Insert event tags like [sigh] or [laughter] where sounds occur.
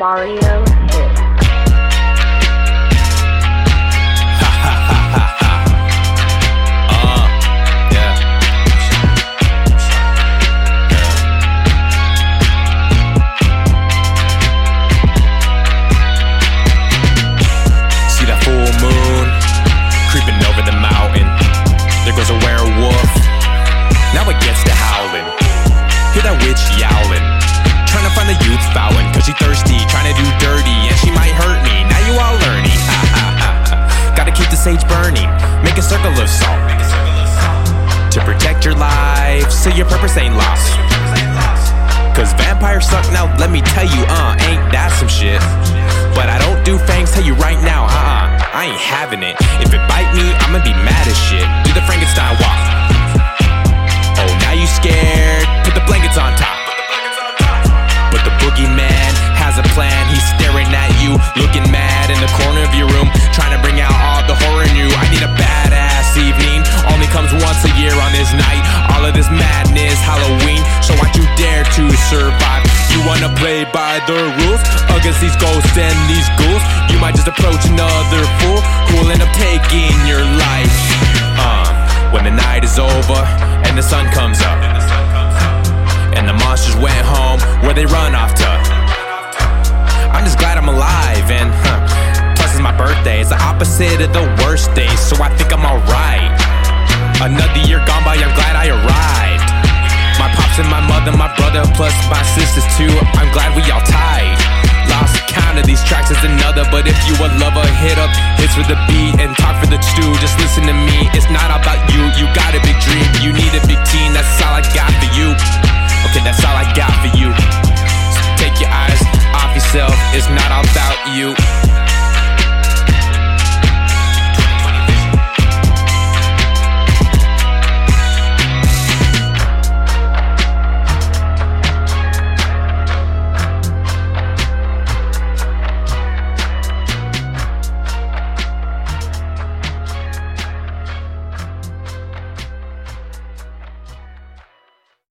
Mario. [laughs] Make a circle of salt. To protect your life, so your purpose ain't lost. Cause vampires suck now, let me tell you, uh, ain't that some shit? But I don't do fangs, tell you right now, uh uh, I ain't having it. If it bite me, I'ma be mad as shit. Do the Frankenstein walk. Oh, now you scared? Put the blankets on top. But the boogeyman has a plan. He's staring at you, looking mad in the corner of your room, trying to bring to survive? You wanna play by the rules against these ghosts and these ghouls? You might just approach another fool who will end up taking your life. Uh, when the night is over and the sun comes up. And the monsters went home where they run off to. I'm just glad I'm alive and huh, plus it's my birthday. It's the opposite of the worst days, so I think I'm alright. Another year gone by, I'm glad I arrived plus my sisters too. I'm glad we all tied. Lost count of these tracks is another, but if you a lover, hit up hits for the beat and talk for the stew. Just listen to me, it's not about you. You got a big dream, you need a big team. That's all I got for you. Okay, that's all I got for you. So take your eyes off yourself. It's not about you.